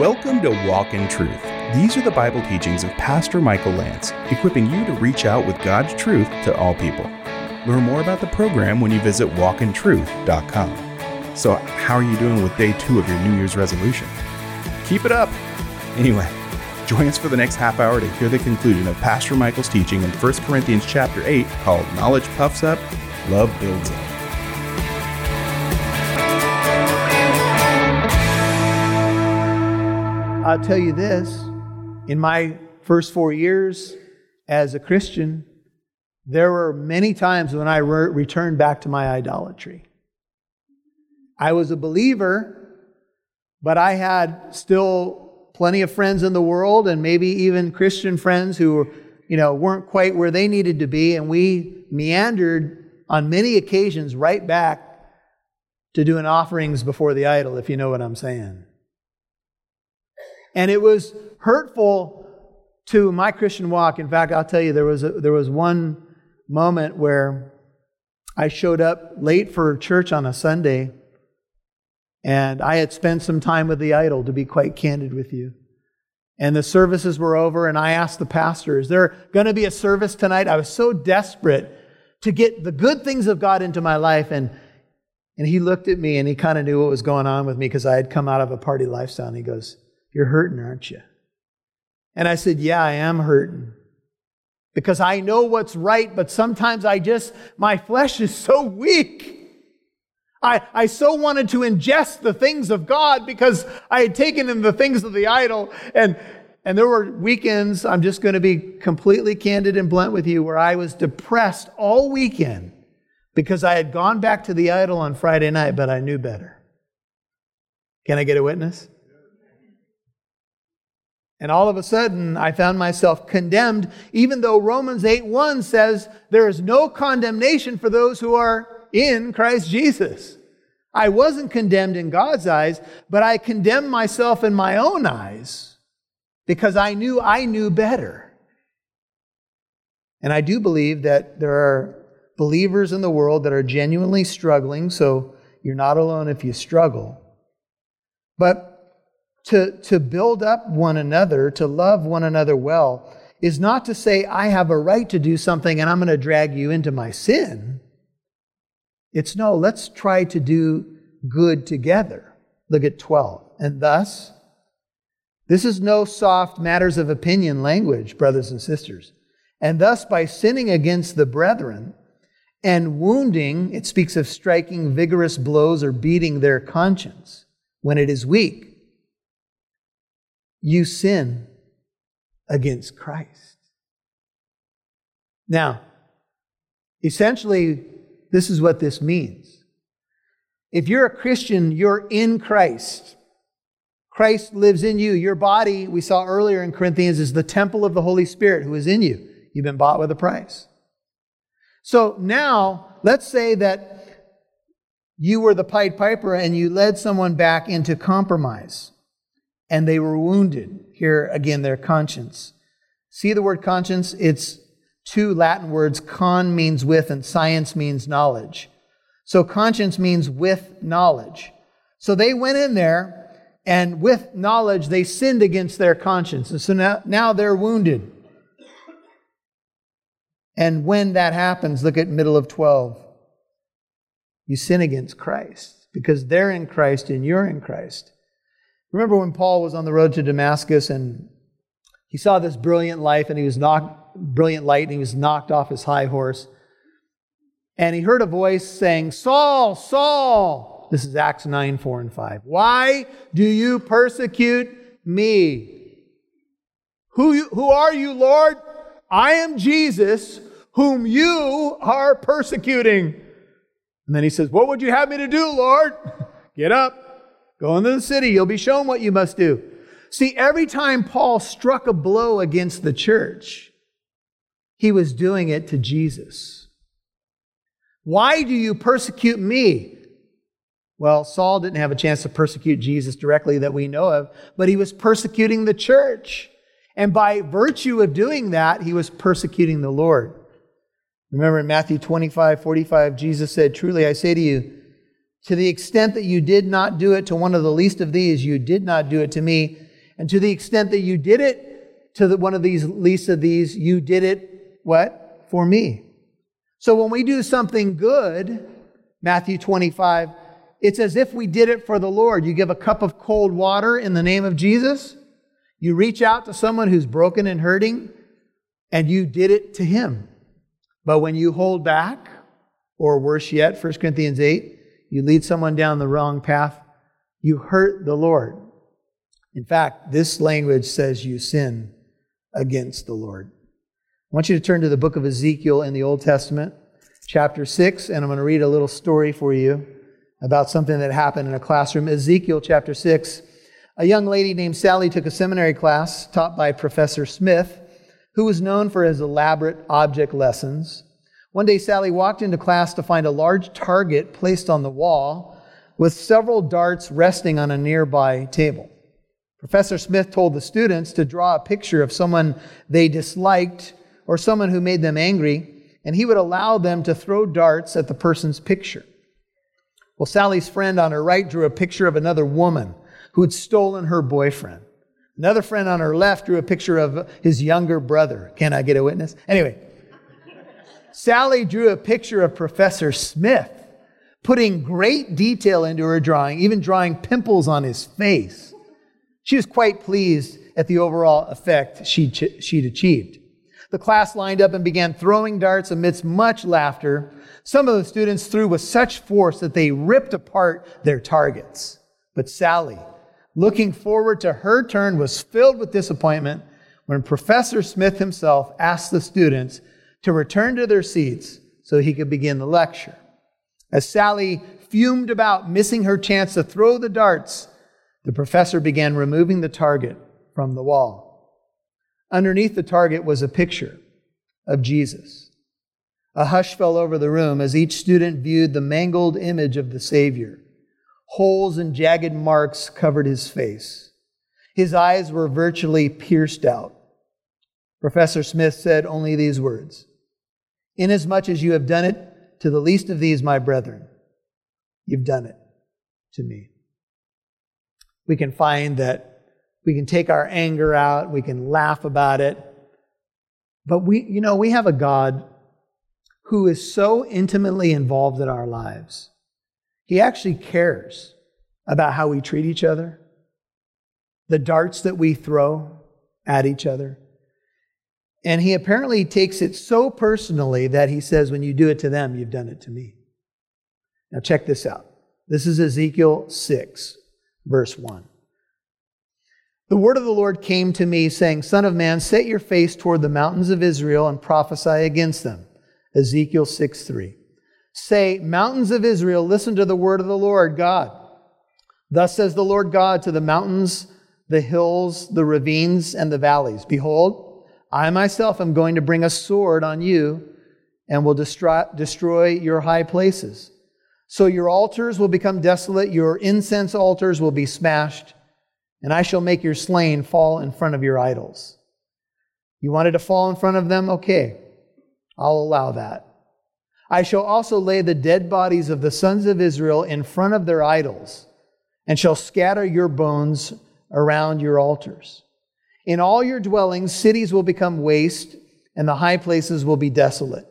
Welcome to Walk in Truth. These are the Bible teachings of Pastor Michael Lance, equipping you to reach out with God's truth to all people. Learn more about the program when you visit walkintruth.com. So, how are you doing with day two of your New Year's resolution? Keep it up! Anyway, join us for the next half hour to hear the conclusion of Pastor Michael's teaching in 1 Corinthians chapter 8 called Knowledge Puffs Up, Love Builds Up. I'll tell you this in my first four years as a Christian, there were many times when I re- returned back to my idolatry. I was a believer, but I had still plenty of friends in the world and maybe even Christian friends who you know weren't quite where they needed to be and we meandered on many occasions right back to doing offerings before the idol if you know what I'm saying. And it was hurtful to my Christian walk. In fact, I'll tell you, there was, a, there was one moment where I showed up late for church on a Sunday, and I had spent some time with the idol, to be quite candid with you. And the services were over, and I asked the pastor, Is there going to be a service tonight? I was so desperate to get the good things of God into my life. And, and he looked at me and he kind of knew what was going on with me because I had come out of a party lifestyle. And he goes, you're hurting, aren't you? And I said, Yeah, I am hurting. Because I know what's right, but sometimes I just, my flesh is so weak. I, I so wanted to ingest the things of God because I had taken in the things of the idol. And, and there were weekends, I'm just going to be completely candid and blunt with you, where I was depressed all weekend because I had gone back to the idol on Friday night, but I knew better. Can I get a witness? And all of a sudden, I found myself condemned, even though Romans 8 1 says there is no condemnation for those who are in Christ Jesus. I wasn't condemned in God's eyes, but I condemned myself in my own eyes because I knew I knew better. And I do believe that there are believers in the world that are genuinely struggling, so you're not alone if you struggle. But to, to build up one another, to love one another well, is not to say, I have a right to do something and I'm going to drag you into my sin. It's no, let's try to do good together. Look at 12. And thus, this is no soft matters of opinion language, brothers and sisters. And thus, by sinning against the brethren and wounding, it speaks of striking vigorous blows or beating their conscience when it is weak you sin against Christ. Now, essentially, this is what this means. If you're a Christian, you're in Christ. Christ lives in you. Your body, we saw earlier in Corinthians, is the temple of the Holy Spirit who is in you. You've been bought with a price. So now, let's say that you were the Pied Piper and you led someone back into compromise and they were wounded. Here again, their conscience. See the word conscience? It's two Latin words. Con means with, and science means knowledge. So conscience means with knowledge. So they went in there, and with knowledge, they sinned against their conscience. And so now, now they're wounded. And when that happens, look at middle of 12. You sin against Christ because they're in Christ and you're in Christ. Remember when Paul was on the road to Damascus and he saw this brilliant life and he was knocked, brilliant light and he was knocked off his high horse. And he heard a voice saying, Saul, Saul. This is Acts 9, 4 and 5. Why do you persecute me? Who, you, who are you, Lord? I am Jesus, whom you are persecuting. And then he says, What would you have me to do, Lord? Get up, Go into the city, you'll be shown what you must do. See, every time Paul struck a blow against the church, he was doing it to Jesus. Why do you persecute me? Well, Saul didn't have a chance to persecute Jesus directly that we know of, but he was persecuting the church. And by virtue of doing that, he was persecuting the Lord. Remember in Matthew 25, 45, Jesus said, Truly I say to you, to the extent that you did not do it to one of the least of these, you did not do it to me. And to the extent that you did it to the, one of these least of these, you did it what? For me. So when we do something good, Matthew 25, it's as if we did it for the Lord. You give a cup of cold water in the name of Jesus. You reach out to someone who's broken and hurting, and you did it to him. But when you hold back, or worse yet, 1 Corinthians 8, you lead someone down the wrong path, you hurt the Lord. In fact, this language says you sin against the Lord. I want you to turn to the book of Ezekiel in the Old Testament, chapter 6, and I'm going to read a little story for you about something that happened in a classroom. Ezekiel chapter 6. A young lady named Sally took a seminary class taught by Professor Smith, who was known for his elaborate object lessons. One day, Sally walked into class to find a large target placed on the wall with several darts resting on a nearby table. Professor Smith told the students to draw a picture of someone they disliked or someone who made them angry, and he would allow them to throw darts at the person's picture. Well, Sally's friend on her right drew a picture of another woman who had stolen her boyfriend. Another friend on her left drew a picture of his younger brother. Can I get a witness? Anyway, Sally drew a picture of Professor Smith, putting great detail into her drawing, even drawing pimples on his face. She was quite pleased at the overall effect she'd, she'd achieved. The class lined up and began throwing darts amidst much laughter. Some of the students threw with such force that they ripped apart their targets. But Sally, looking forward to her turn, was filled with disappointment when Professor Smith himself asked the students to return to their seats so he could begin the lecture. As Sally fumed about missing her chance to throw the darts, the professor began removing the target from the wall. Underneath the target was a picture of Jesus. A hush fell over the room as each student viewed the mangled image of the Savior. Holes and jagged marks covered his face. His eyes were virtually pierced out. Professor Smith said only these words Inasmuch as you have done it to the least of these, my brethren, you've done it to me. We can find that we can take our anger out. We can laugh about it. But we, you know, we have a God who is so intimately involved in our lives. He actually cares about how we treat each other, the darts that we throw at each other. And he apparently takes it so personally that he says, when you do it to them, you've done it to me. Now, check this out. This is Ezekiel 6, verse 1. The word of the Lord came to me, saying, Son of man, set your face toward the mountains of Israel and prophesy against them. Ezekiel 6 3. Say, Mountains of Israel, listen to the word of the Lord God. Thus says the Lord God to the mountains, the hills, the ravines, and the valleys Behold, I myself am going to bring a sword on you and will destroy, destroy your high places. So your altars will become desolate, your incense altars will be smashed and I shall make your slain fall in front of your idols. You wanted to fall in front of them? Okay, I'll allow that. I shall also lay the dead bodies of the sons of Israel in front of their idols, and shall scatter your bones around your altars. In all your dwellings, cities will become waste, and the high places will be desolate.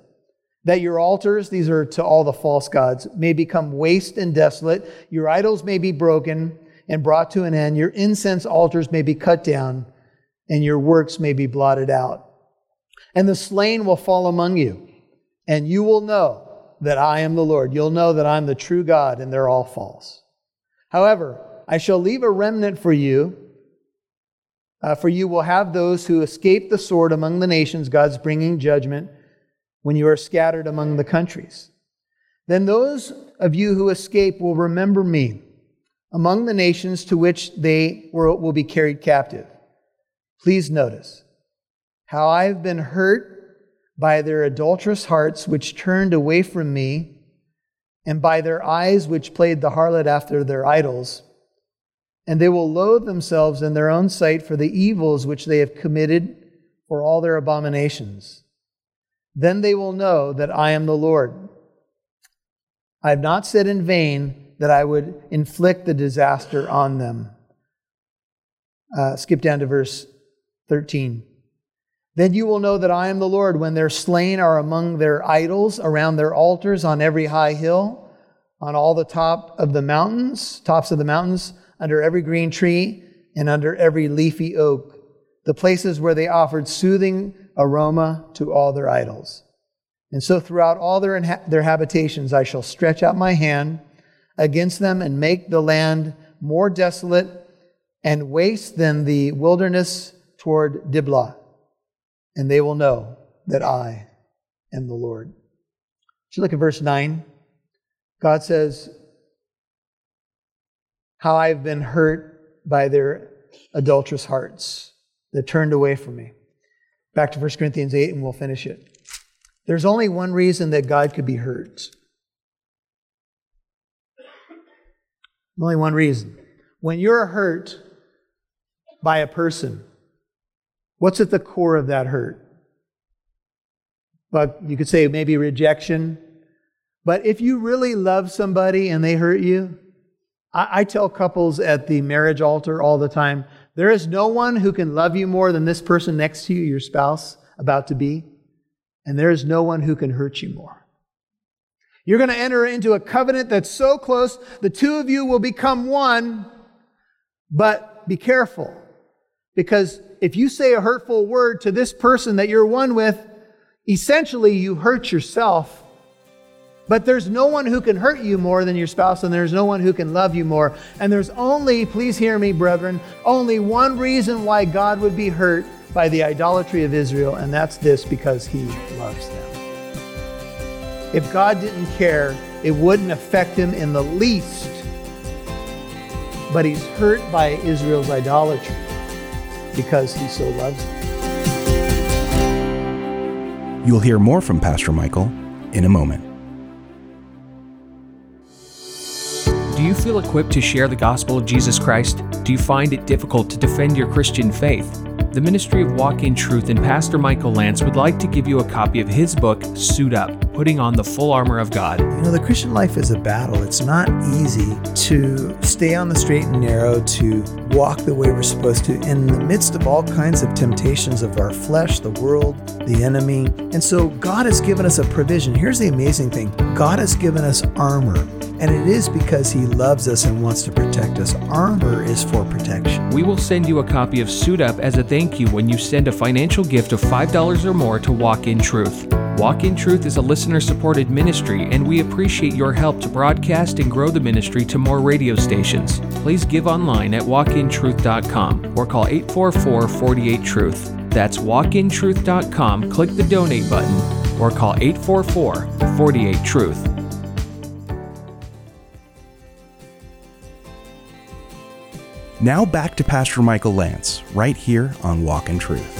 That your altars, these are to all the false gods, may become waste and desolate. Your idols may be broken and brought to an end. Your incense altars may be cut down, and your works may be blotted out. And the slain will fall among you, and you will know that I am the Lord. You'll know that I'm the true God, and they're all false. However, I shall leave a remnant for you. Uh, for you will have those who escape the sword among the nations, God's bringing judgment when you are scattered among the countries. Then those of you who escape will remember me among the nations to which they will be carried captive. Please notice how I've been hurt by their adulterous hearts, which turned away from me, and by their eyes, which played the harlot after their idols. And they will loathe themselves in their own sight for the evils which they have committed for all their abominations. Then they will know that I am the Lord. I have not said in vain that I would inflict the disaster on them. Uh, skip down to verse 13. Then you will know that I am the Lord when their slain are among their idols, around their altars, on every high hill, on all the top of the mountains, tops of the mountains, under every green tree, and under every leafy oak, the places where they offered soothing aroma to all their idols. And so throughout all their, their habitations I shall stretch out my hand against them and make the land more desolate and waste than the wilderness toward Diblah. And they will know that I am the Lord. If you look at verse 9, God says, How I've been hurt by their adulterous hearts that turned away from me. Back to 1 Corinthians 8, and we'll finish it. There's only one reason that God could be hurt. Only one reason. When you're hurt by a person, what's at the core of that hurt? But you could say maybe rejection. But if you really love somebody and they hurt you, I, I tell couples at the marriage altar all the time there is no one who can love you more than this person next to you, your spouse, about to be. And there is no one who can hurt you more. You're going to enter into a covenant that's so close, the two of you will become one, but be careful. Because if you say a hurtful word to this person that you're one with, essentially you hurt yourself but there's no one who can hurt you more than your spouse, and there's no one who can love you more. And there's only, please hear me, brethren, only one reason why God would be hurt by the idolatry of Israel, and that's this because he loves them. If God didn't care, it wouldn't affect him in the least. But he's hurt by Israel's idolatry because he so loves them. You'll hear more from Pastor Michael in a moment. Do you feel equipped to share the gospel of Jesus Christ? Do you find it difficult to defend your Christian faith? The Ministry of Walk in Truth and Pastor Michael Lance would like to give you a copy of his book, Suit Up Putting on the Full Armor of God. You know, the Christian life is a battle. It's not easy to stay on the straight and narrow, to walk the way we're supposed to in the midst of all kinds of temptations of our flesh, the world, the enemy. And so God has given us a provision. Here's the amazing thing God has given us armor. And it is because he loves us and wants to protect us. Armor is for protection. We will send you a copy of Suit Up as a thank you when you send a financial gift of $5 or more to Walk in Truth. Walk in Truth is a listener supported ministry, and we appreciate your help to broadcast and grow the ministry to more radio stations. Please give online at walkintruth.com or call 844 48 Truth. That's walkintruth.com, click the donate button, or call 844 48 Truth. Now back to Pastor Michael Lance, right here on Walk in Truth.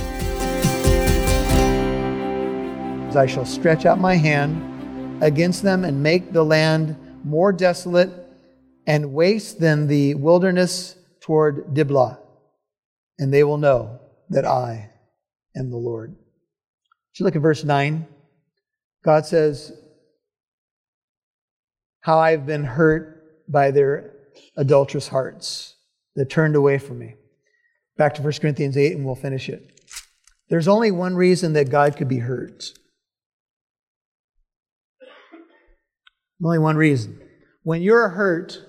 I shall stretch out my hand against them and make the land more desolate and waste than the wilderness toward Diblah. And they will know that I am the Lord. If you look at verse 9, God says, How I've been hurt by their adulterous hearts that turned away from me. Back to 1 Corinthians 8, and we'll finish it. There's only one reason that God could be hurt. Only one reason. When you're hurt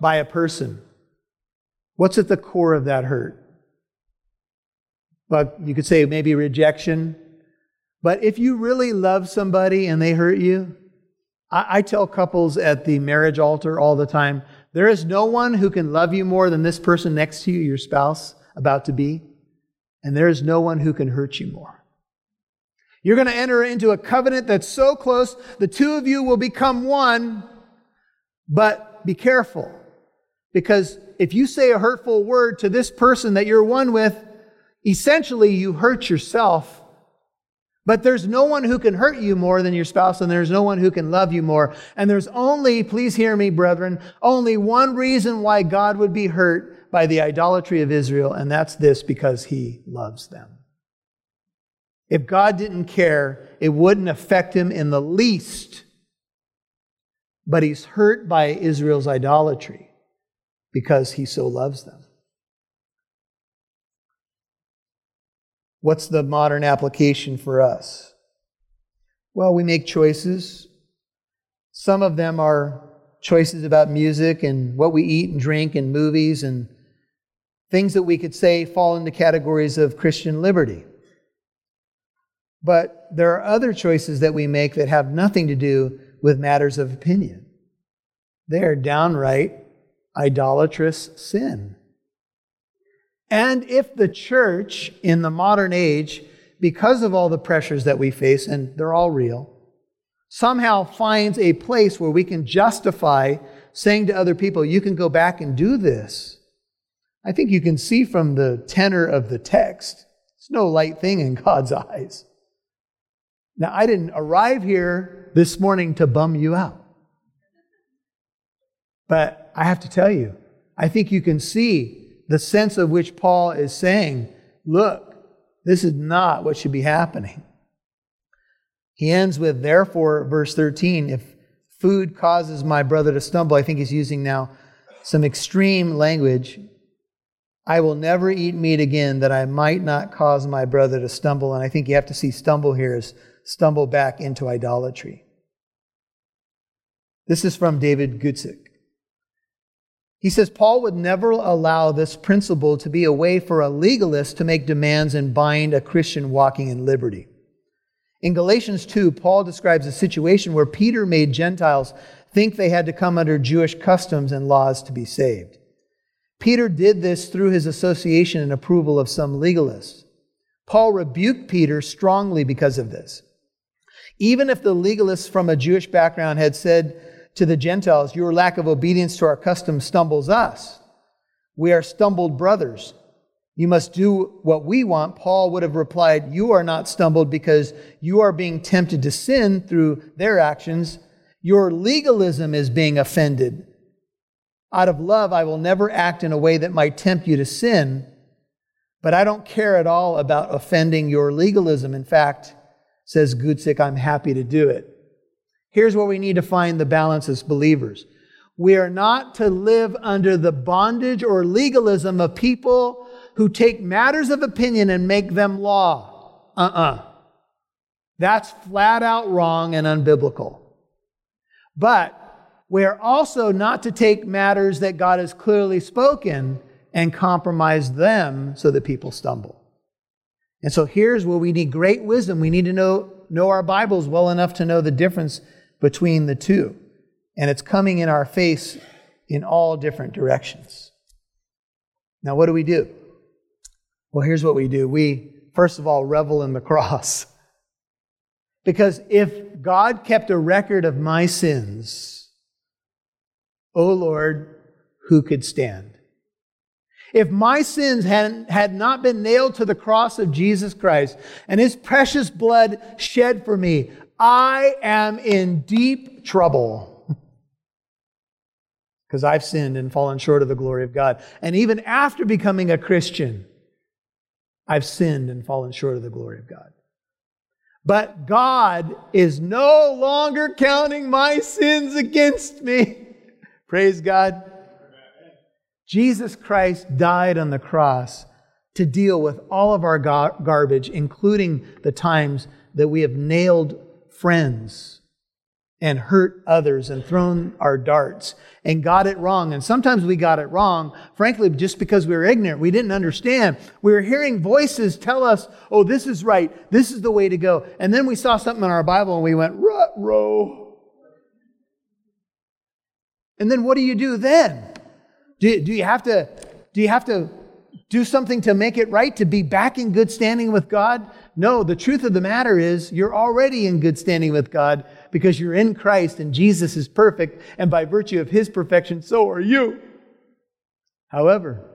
by a person, what's at the core of that hurt? But you could say maybe rejection. But if you really love somebody and they hurt you, I, I tell couples at the marriage altar all the time there is no one who can love you more than this person next to you, your spouse, about to be. And there is no one who can hurt you more. You're going to enter into a covenant that's so close, the two of you will become one. But be careful. Because if you say a hurtful word to this person that you're one with, essentially you hurt yourself but there's no one who can hurt you more than your spouse, and there's no one who can love you more. And there's only, please hear me, brethren, only one reason why God would be hurt by the idolatry of Israel, and that's this because he loves them. If God didn't care, it wouldn't affect him in the least. But he's hurt by Israel's idolatry because he so loves them. What's the modern application for us? Well, we make choices. Some of them are choices about music and what we eat and drink and movies and things that we could say fall into categories of Christian liberty. But there are other choices that we make that have nothing to do with matters of opinion. They are downright idolatrous sin. And if the church in the modern age, because of all the pressures that we face, and they're all real, somehow finds a place where we can justify saying to other people, you can go back and do this, I think you can see from the tenor of the text, it's no light thing in God's eyes. Now, I didn't arrive here this morning to bum you out. But I have to tell you, I think you can see the sense of which Paul is saying, look, this is not what should be happening. He ends with, therefore, verse 13, if food causes my brother to stumble, I think he's using now some extreme language. I will never eat meat again that I might not cause my brother to stumble. And I think you have to see stumble here as stumble back into idolatry. This is from David Guzik. He says Paul would never allow this principle to be a way for a legalist to make demands and bind a Christian walking in liberty. In Galatians 2, Paul describes a situation where Peter made Gentiles think they had to come under Jewish customs and laws to be saved. Peter did this through his association and approval of some legalists. Paul rebuked Peter strongly because of this. Even if the legalists from a Jewish background had said, to the Gentiles, Your lack of obedience to our custom stumbles us. We are stumbled brothers. You must do what we want. Paul would have replied, You are not stumbled because you are being tempted to sin through their actions. Your legalism is being offended. Out of love, I will never act in a way that might tempt you to sin, but I don't care at all about offending your legalism. In fact, says Guzik, I'm happy to do it. Here's where we need to find the balance as believers. We are not to live under the bondage or legalism of people who take matters of opinion and make them law. Uh uh-uh. uh. That's flat out wrong and unbiblical. But we are also not to take matters that God has clearly spoken and compromise them so that people stumble. And so here's where we need great wisdom. We need to know, know our Bibles well enough to know the difference between the two. And it's coming in our face in all different directions. Now, what do we do? Well, here's what we do. We, first of all, revel in the cross. Because if God kept a record of my sins, O Lord, who could stand? If my sins had, had not been nailed to the cross of Jesus Christ and his precious blood shed for me, I am in deep trouble because I've sinned and fallen short of the glory of God. And even after becoming a Christian, I've sinned and fallen short of the glory of God. But God is no longer counting my sins against me. Praise God. Jesus Christ died on the cross to deal with all of our garbage, including the times that we have nailed friends and hurt others and thrown our darts and got it wrong. And sometimes we got it wrong, frankly, just because we were ignorant. We didn't understand. We were hearing voices tell us, oh, this is right. This is the way to go. And then we saw something in our Bible and we went, rut row. And then what do you do then? Do, do you have to, do you have to do something to make it right, to be back in good standing with God? No, the truth of the matter is you're already in good standing with God because you're in Christ and Jesus is perfect, and by virtue of his perfection, so are you. However,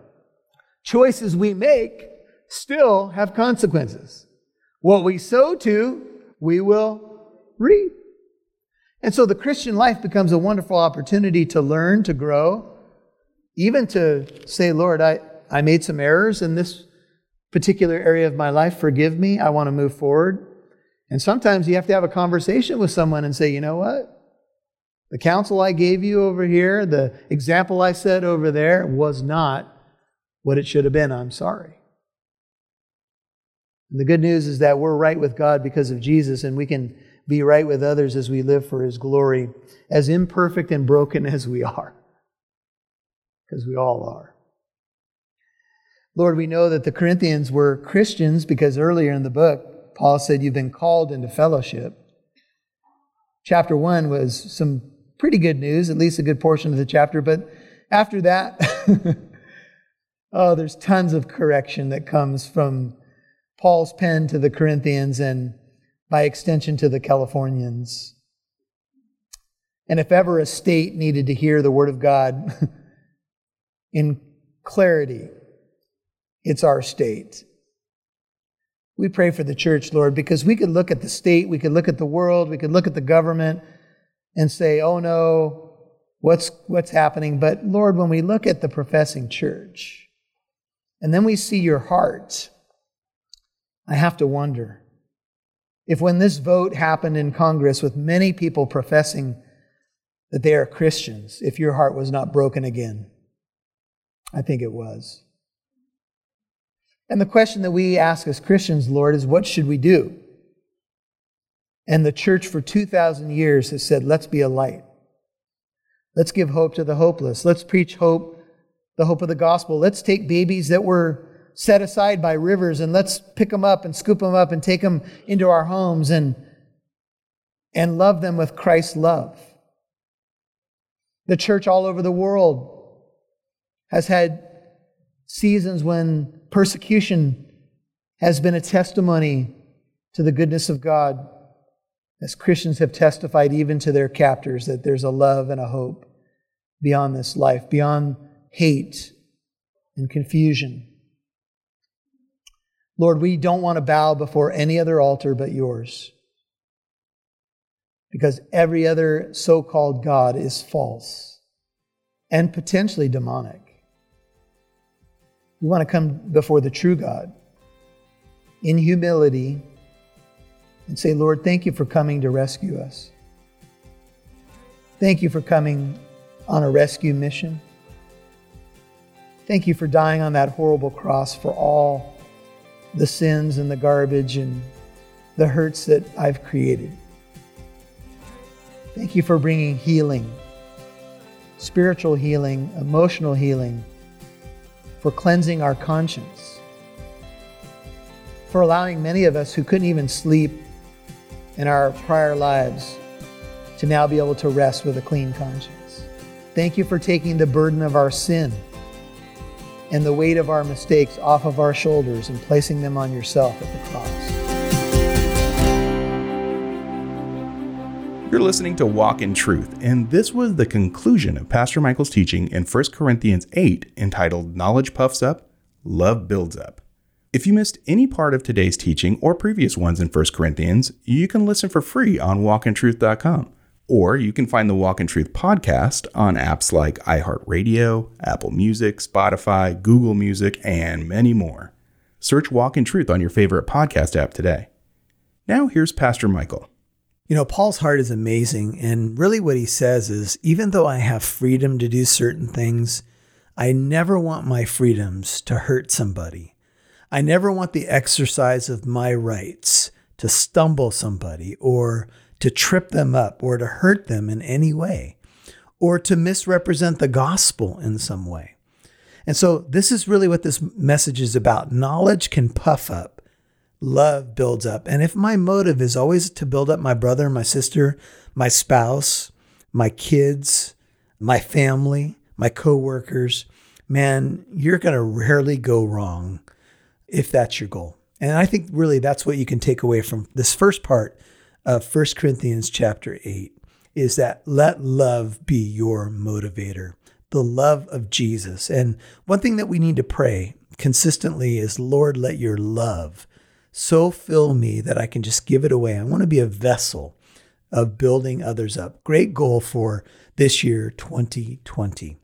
choices we make still have consequences. What we sow to, we will reap. And so the Christian life becomes a wonderful opportunity to learn, to grow, even to say, Lord, I, I made some errors in this particular area of my life, forgive me, I want to move forward. And sometimes you have to have a conversation with someone and say, you know what? The counsel I gave you over here, the example I set over there was not what it should have been. I'm sorry. And the good news is that we're right with God because of Jesus, and we can be right with others as we live for His glory, as imperfect and broken as we are. Because we all are. Lord, we know that the Corinthians were Christians because earlier in the book, Paul said, You've been called into fellowship. Chapter 1 was some pretty good news, at least a good portion of the chapter, but after that, oh, there's tons of correction that comes from Paul's pen to the Corinthians and by extension to the Californians. And if ever a state needed to hear the word of God in clarity, it's our state. We pray for the church, Lord, because we could look at the state, we could look at the world, we could look at the government and say, oh no, what's, what's happening? But Lord, when we look at the professing church, and then we see your heart, I have to wonder if when this vote happened in Congress with many people professing that they are Christians, if your heart was not broken again. I think it was. And the question that we ask as Christians, Lord, is what should we do? And the church for 2,000 years has said, let's be a light. Let's give hope to the hopeless. Let's preach hope, the hope of the gospel. Let's take babies that were set aside by rivers and let's pick them up and scoop them up and take them into our homes and, and love them with Christ's love. The church all over the world has had seasons when persecution has been a testimony to the goodness of God, as Christians have testified even to their captors that there's a love and a hope beyond this life, beyond hate and confusion. Lord, we don't want to bow before any other altar but yours. Because every other so called God is false and potentially demonic. We want to come before the true God in humility and say, Lord, thank you for coming to rescue us. Thank you for coming on a rescue mission. Thank you for dying on that horrible cross for all the sins and the garbage and the hurts that I've created. Thank you for bringing healing, spiritual healing, emotional healing for cleansing our conscience, for allowing many of us who couldn't even sleep in our prior lives to now be able to rest with a clean conscience. Thank you for taking the burden of our sin and the weight of our mistakes off of our shoulders and placing them on yourself at the cross. You're listening to Walk in Truth, and this was the conclusion of Pastor Michael's teaching in 1 Corinthians 8 entitled Knowledge Puffs Up, Love Builds Up. If you missed any part of today's teaching or previous ones in 1 Corinthians, you can listen for free on walkintruth.com. Or you can find the Walk in Truth podcast on apps like iHeartRadio, Apple Music, Spotify, Google Music, and many more. Search Walk in Truth on your favorite podcast app today. Now, here's Pastor Michael. You know, Paul's heart is amazing. And really, what he says is even though I have freedom to do certain things, I never want my freedoms to hurt somebody. I never want the exercise of my rights to stumble somebody or to trip them up or to hurt them in any way or to misrepresent the gospel in some way. And so, this is really what this message is about. Knowledge can puff up, love builds up. And if my motive is always to build up my brother, my sister, my spouse, my kids, my family, my coworkers, man, you're going to rarely go wrong if that's your goal. And I think really that's what you can take away from this first part of 1 Corinthians chapter 8 is that let love be your motivator, the love of Jesus. And one thing that we need to pray consistently is Lord, let your love so fill me that I can just give it away. I want to be a vessel of building others up. Great goal for this year, 2020.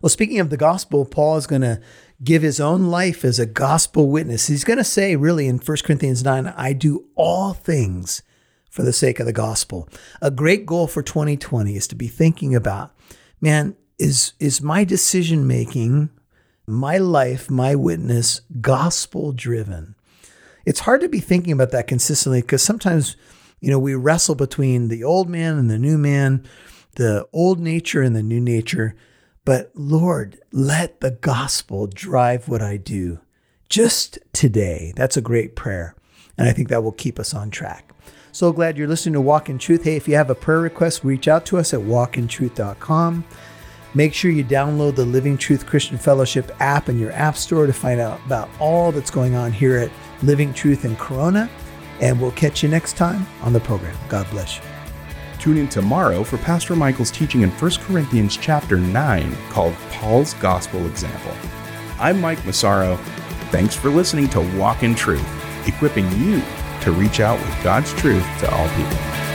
Well, speaking of the gospel, Paul is going to give his own life as a gospel witness. He's going to say, really, in 1 Corinthians 9, I do all things for the sake of the gospel. A great goal for 2020 is to be thinking about, man, is, is my decision making, my life, my witness, gospel driven? It's hard to be thinking about that consistently because sometimes, you know, we wrestle between the old man and the new man, the old nature and the new nature. But Lord, let the gospel drive what I do just today. That's a great prayer. And I think that will keep us on track. So glad you're listening to Walk in Truth. Hey, if you have a prayer request, reach out to us at walkintruth.com. Make sure you download the Living Truth Christian Fellowship app in your app store to find out about all that's going on here at Living Truth in Corona. And we'll catch you next time on the program. God bless you. Tune in tomorrow for Pastor Michael's teaching in 1 Corinthians chapter 9 called Paul's Gospel Example. I'm Mike Massaro. Thanks for listening to Walk in Truth, equipping you to reach out with God's truth to all people.